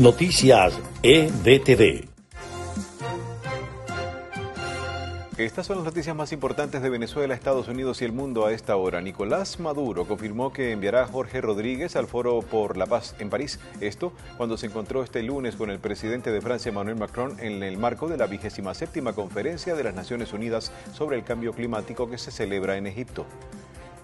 Noticias EDTV. Estas son las noticias más importantes de Venezuela, Estados Unidos y el mundo a esta hora. Nicolás Maduro confirmó que enviará a Jorge Rodríguez al Foro por la Paz en París. Esto cuando se encontró este lunes con el presidente de Francia, Emmanuel Macron, en el marco de la vigésima séptima conferencia de las Naciones Unidas sobre el cambio climático que se celebra en Egipto.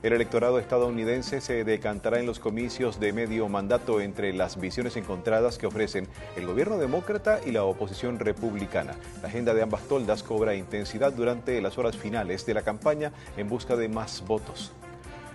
El electorado estadounidense se decantará en los comicios de medio mandato entre las visiones encontradas que ofrecen el gobierno demócrata y la oposición republicana. La agenda de ambas toldas cobra intensidad durante las horas finales de la campaña en busca de más votos.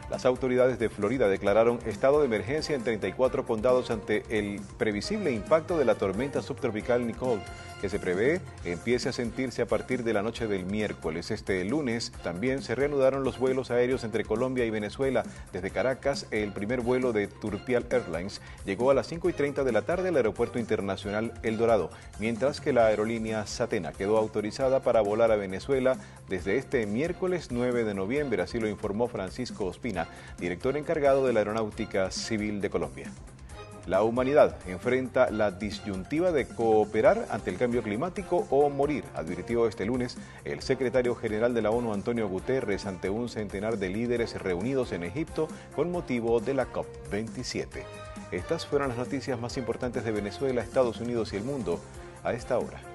Las autoridades de Florida declararon estado de emergencia en 34 condados ante el previsible impacto de la tormenta subtropical Nicole, que se prevé empiece a sentirse a partir de la noche del miércoles. Este lunes también se reanudaron los vuelos aéreos entre Colombia y Venezuela. Desde Caracas, el primer vuelo de Turpial Airlines llegó a las 5 y 30 de la tarde al Aeropuerto Internacional El Dorado, mientras que la aerolínea Satena quedó autorizada para volar a Venezuela desde este miércoles 9 de noviembre, así lo informó Francisco Ospina, director encargado de la Aeronáutica Civil de Colombia. La humanidad enfrenta la disyuntiva de cooperar ante el cambio climático o morir, advirtió este lunes el secretario general de la ONU, Antonio Guterres, ante un centenar de líderes reunidos en Egipto con motivo de la COP27. Estas fueron las noticias más importantes de Venezuela, Estados Unidos y el mundo a esta hora.